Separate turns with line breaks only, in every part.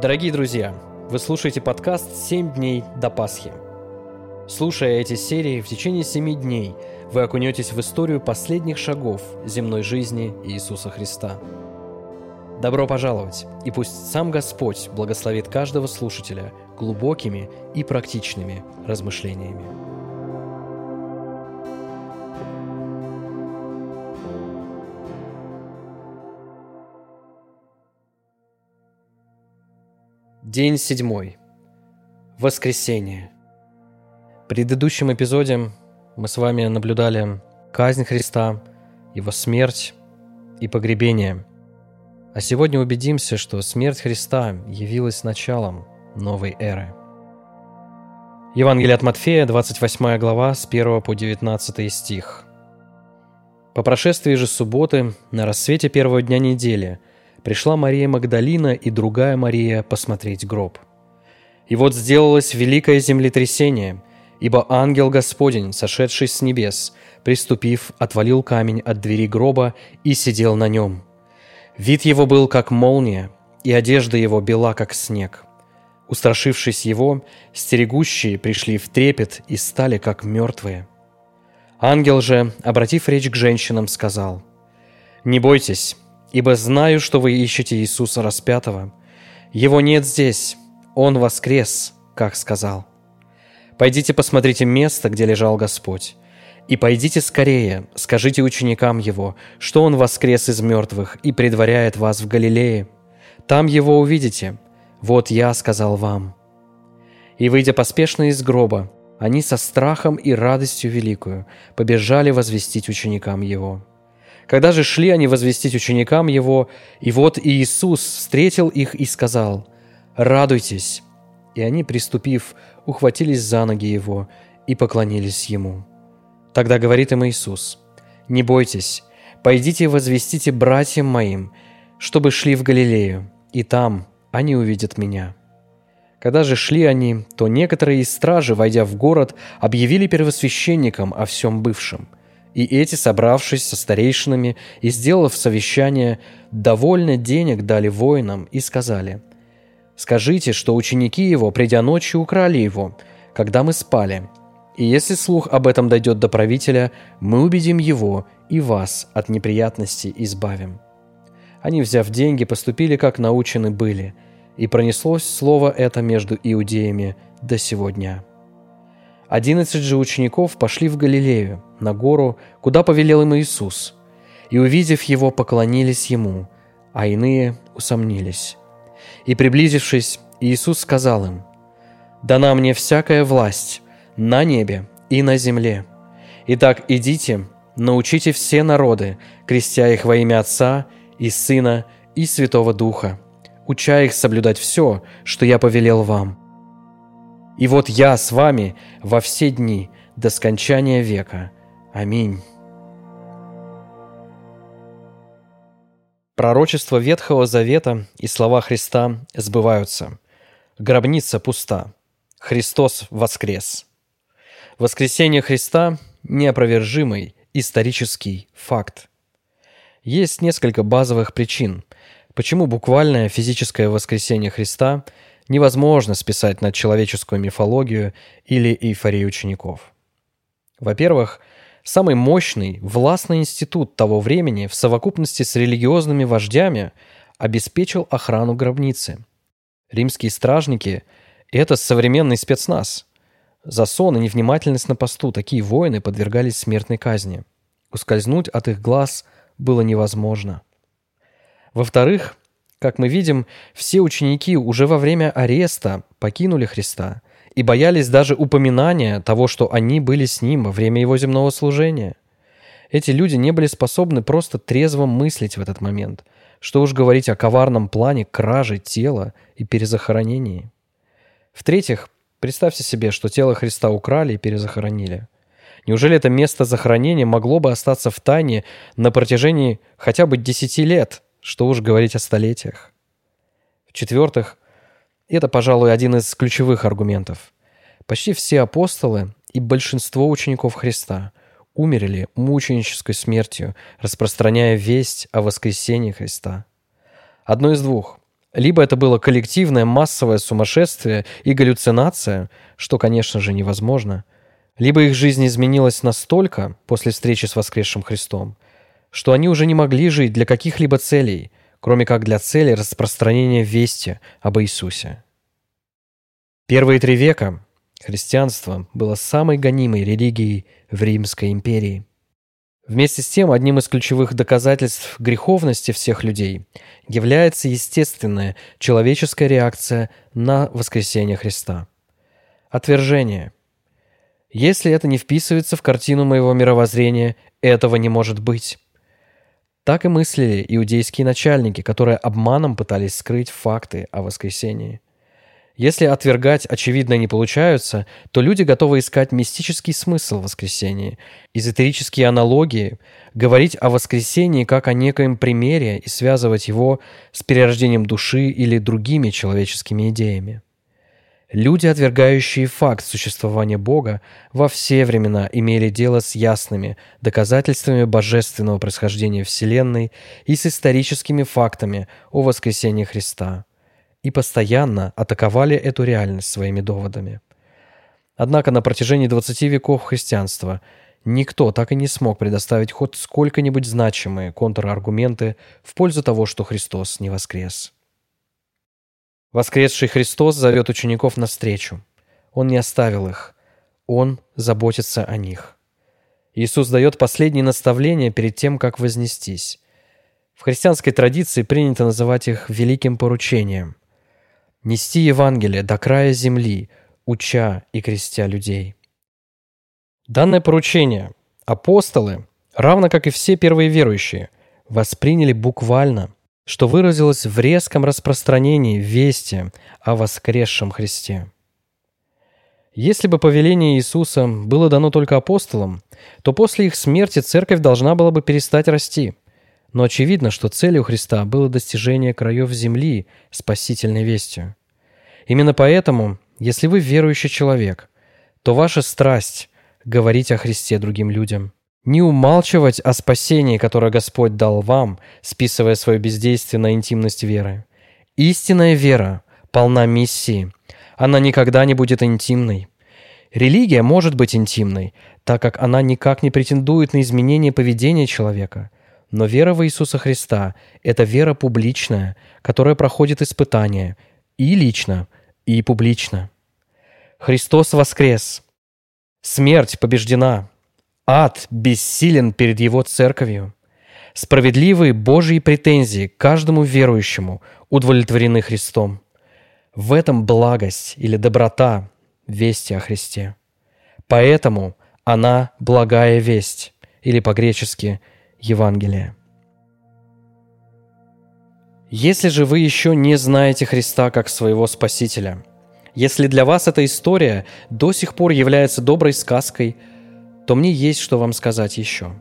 Дорогие друзья, вы слушаете подкаст «7 дней до Пасхи». Слушая эти серии, в течение семи дней вы окунетесь в историю последних шагов земной жизни Иисуса Христа. Добро пожаловать, и пусть сам Господь благословит каждого слушателя глубокими и практичными размышлениями. День седьмой. Воскресенье. В предыдущем эпизоде мы с вами наблюдали казнь Христа, Его смерть и погребение. А сегодня убедимся, что смерть Христа явилась началом новой эры. Евангелие от Матфея, 28 глава, с 1 по 19 стих. По прошествии же субботы, на рассвете первого дня недели, пришла Мария Магдалина и другая Мария посмотреть гроб. И вот сделалось великое землетрясение, ибо ангел Господень, сошедший с небес, приступив, отвалил камень от двери гроба и сидел на нем. Вид его был как молния, и одежда его бела, как снег. Устрашившись его, стерегущие пришли в трепет и стали как мертвые. Ангел же, обратив речь к женщинам, сказал, «Не бойтесь, ибо знаю, что вы ищете Иисуса распятого. Его нет здесь, Он воскрес, как сказал. Пойдите посмотрите место, где лежал Господь. И пойдите скорее, скажите ученикам Его, что Он воскрес из мертвых и предваряет вас в Галилее. Там Его увидите. Вот я сказал вам». И, выйдя поспешно из гроба, они со страхом и радостью великую побежали возвестить ученикам Его. Когда же шли они возвестить ученикам Его, и вот Иисус встретил их и сказал, «Радуйтесь!» И они, приступив, ухватились за ноги Его и поклонились Ему. Тогда говорит им Иисус, «Не бойтесь, пойдите возвестите братьям моим, чтобы шли в Галилею, и там они увидят Меня». Когда же шли они, то некоторые из стражи, войдя в город, объявили первосвященникам о всем бывшем – и эти, собравшись со старейшинами и сделав совещание, довольно денег дали воинам и сказали, «Скажите, что ученики его, придя ночью, украли его, когда мы спали. И если слух об этом дойдет до правителя, мы убедим его и вас от неприятностей избавим». Они, взяв деньги, поступили, как научены были, и пронеслось слово это между иудеями до сего дня. Одиннадцать же учеников пошли в Галилею, на гору, куда повелел им Иисус, и, увидев его, поклонились ему, а иные усомнились. И, приблизившись, Иисус сказал им, «Дана мне всякая власть на небе и на земле. Итак, идите, научите все народы, крестя их во имя Отца и Сына и Святого Духа, уча их соблюдать все, что я повелел вам» И вот я с вами во все дни до скончания века. Аминь. Пророчество Ветхого Завета и слова Христа сбываются. Гробница пуста. Христос воскрес. Воскресение Христа – неопровержимый исторический факт. Есть несколько базовых причин, почему буквальное физическое воскресение Христа – невозможно списать на человеческую мифологию или эйфорию учеников. Во-первых, самый мощный, властный институт того времени в совокупности с религиозными вождями обеспечил охрану гробницы. Римские стражники – это современный спецназ. За сон и невнимательность на посту такие воины подвергались смертной казни. Ускользнуть от их глаз было невозможно. Во-вторых, как мы видим, все ученики уже во время ареста покинули Христа и боялись даже упоминания того, что они были с Ним во время Его земного служения. Эти люди не были способны просто трезво мыслить в этот момент. Что уж говорить о коварном плане кражи тела и перезахоронении. В-третьих, представьте себе, что тело Христа украли и перезахоронили. Неужели это место захоронения могло бы остаться в тайне на протяжении хотя бы десяти лет – что уж говорить о столетиях. В-четвертых, это, пожалуй, один из ключевых аргументов. Почти все апостолы и большинство учеников Христа умерли мученической смертью, распространяя весть о воскресении Христа. Одно из двух. либо это было коллективное массовое сумасшествие и галлюцинация, что, конечно же, невозможно, либо их жизнь изменилась настолько после встречи с воскресшим Христом, что они уже не могли жить для каких-либо целей, кроме как для цели распространения вести об Иисусе. Первые три века христианство было самой гонимой религией в Римской империи. Вместе с тем, одним из ключевых доказательств греховности всех людей является естественная человеческая реакция на воскресение Христа. Отвержение. Если это не вписывается в картину моего мировоззрения, этого не может быть. Так и мыслили иудейские начальники, которые обманом пытались скрыть факты о воскресении. Если отвергать очевидное не получаются, то люди готовы искать мистический смысл в воскресении, эзотерические аналогии, говорить о воскресении как о некоем примере и связывать его с перерождением души или другими человеческими идеями. Люди, отвергающие факт существования Бога, во все времена имели дело с ясными доказательствами божественного происхождения Вселенной и с историческими фактами о воскресении Христа – и постоянно атаковали эту реальность своими доводами. Однако на протяжении 20 веков христианства никто так и не смог предоставить хоть сколько-нибудь значимые контраргументы в пользу того, что Христос не воскрес. Воскресший Христос зовет учеников навстречу. Он не оставил их. Он заботится о них. Иисус дает последние наставления перед тем, как вознестись. В христианской традиции принято называть их великим поручением нести Евангелие до края земли, уча и крестя людей. Данное поручение апостолы, равно как и все первые верующие, восприняли буквально, что выразилось в резком распространении вести о воскресшем Христе. Если бы повеление Иисуса было дано только апостолам, то после их смерти церковь должна была бы перестать расти. Но очевидно, что целью Христа было достижение краев земли спасительной вестью. Именно поэтому, если вы верующий человек, то ваша страсть – говорить о Христе другим людям. Не умалчивать о спасении, которое Господь дал вам, списывая свое бездействие на интимность веры. Истинная вера полна миссии. Она никогда не будет интимной. Религия может быть интимной, так как она никак не претендует на изменение поведения человека. Но вера в Иисуса Христа – это вера публичная, которая проходит испытания, и лично, и публично. Христос воскрес. Смерть побеждена. Ад бессилен перед Его церковью. Справедливые Божьи претензии каждому верующему удовлетворены Христом. В этом благость или доброта вести о Христе. Поэтому она благая весть, или по-гречески Евангелие. Если же вы еще не знаете Христа как своего Спасителя, если для вас эта история до сих пор является доброй сказкой, то мне есть что вам сказать еще.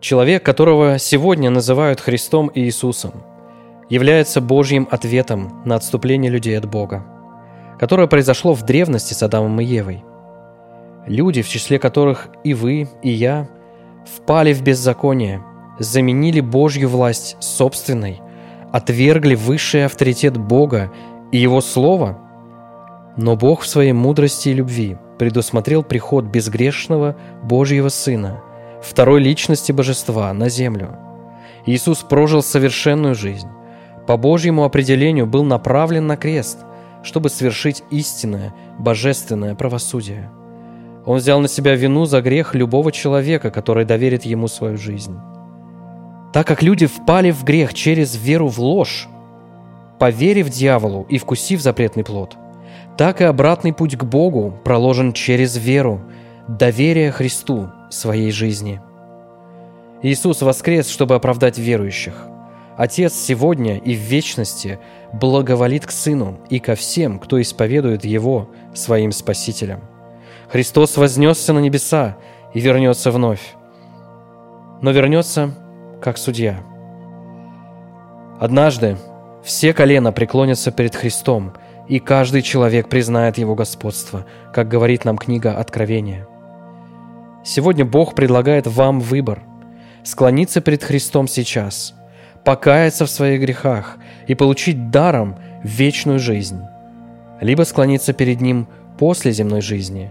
Человек, которого сегодня называют Христом и Иисусом, является Божьим ответом на отступление людей от Бога, которое произошло в древности с Адамом и Евой. Люди, в числе которых и вы, и я, впали в беззаконие, заменили Божью власть собственной – отвергли высший авторитет Бога и Его Слово. Но Бог в своей мудрости и любви предусмотрел приход безгрешного Божьего Сына, второй личности Божества на землю. Иисус прожил совершенную жизнь. По Божьему определению был направлен на крест, чтобы свершить истинное, божественное правосудие. Он взял на себя вину за грех любого человека, который доверит ему свою жизнь. Так как люди впали в грех через веру в ложь, поверив дьяволу и вкусив запретный плод, так и обратный путь к Богу проложен через веру, доверие Христу своей жизни. Иисус воскрес, чтобы оправдать верующих. Отец сегодня и в вечности благоволит к Сыну и ко всем, кто исповедует Его своим Спасителем. Христос вознесся на небеса и вернется вновь. Но вернется как судья. Однажды все колена преклонятся перед Христом, и каждый человек признает Его господство, как говорит нам книга Откровения. Сегодня Бог предлагает вам выбор – склониться перед Христом сейчас, покаяться в своих грехах и получить даром вечную жизнь, либо склониться перед Ним после земной жизни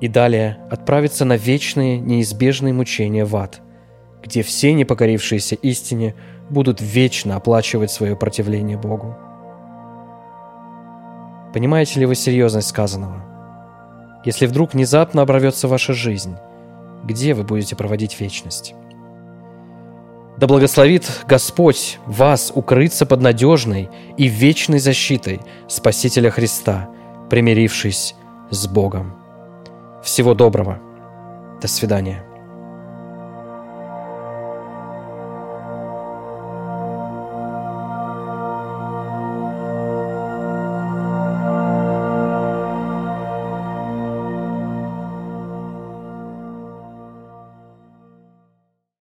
и далее отправиться на вечные неизбежные мучения в ад, где все непокорившиеся истине будут вечно оплачивать свое противление Богу. Понимаете ли вы серьезность сказанного? Если вдруг внезапно оборвется ваша жизнь, где вы будете проводить вечность? Да благословит Господь вас укрыться под надежной и вечной защитой Спасителя Христа, примирившись с Богом. Всего доброго. До свидания.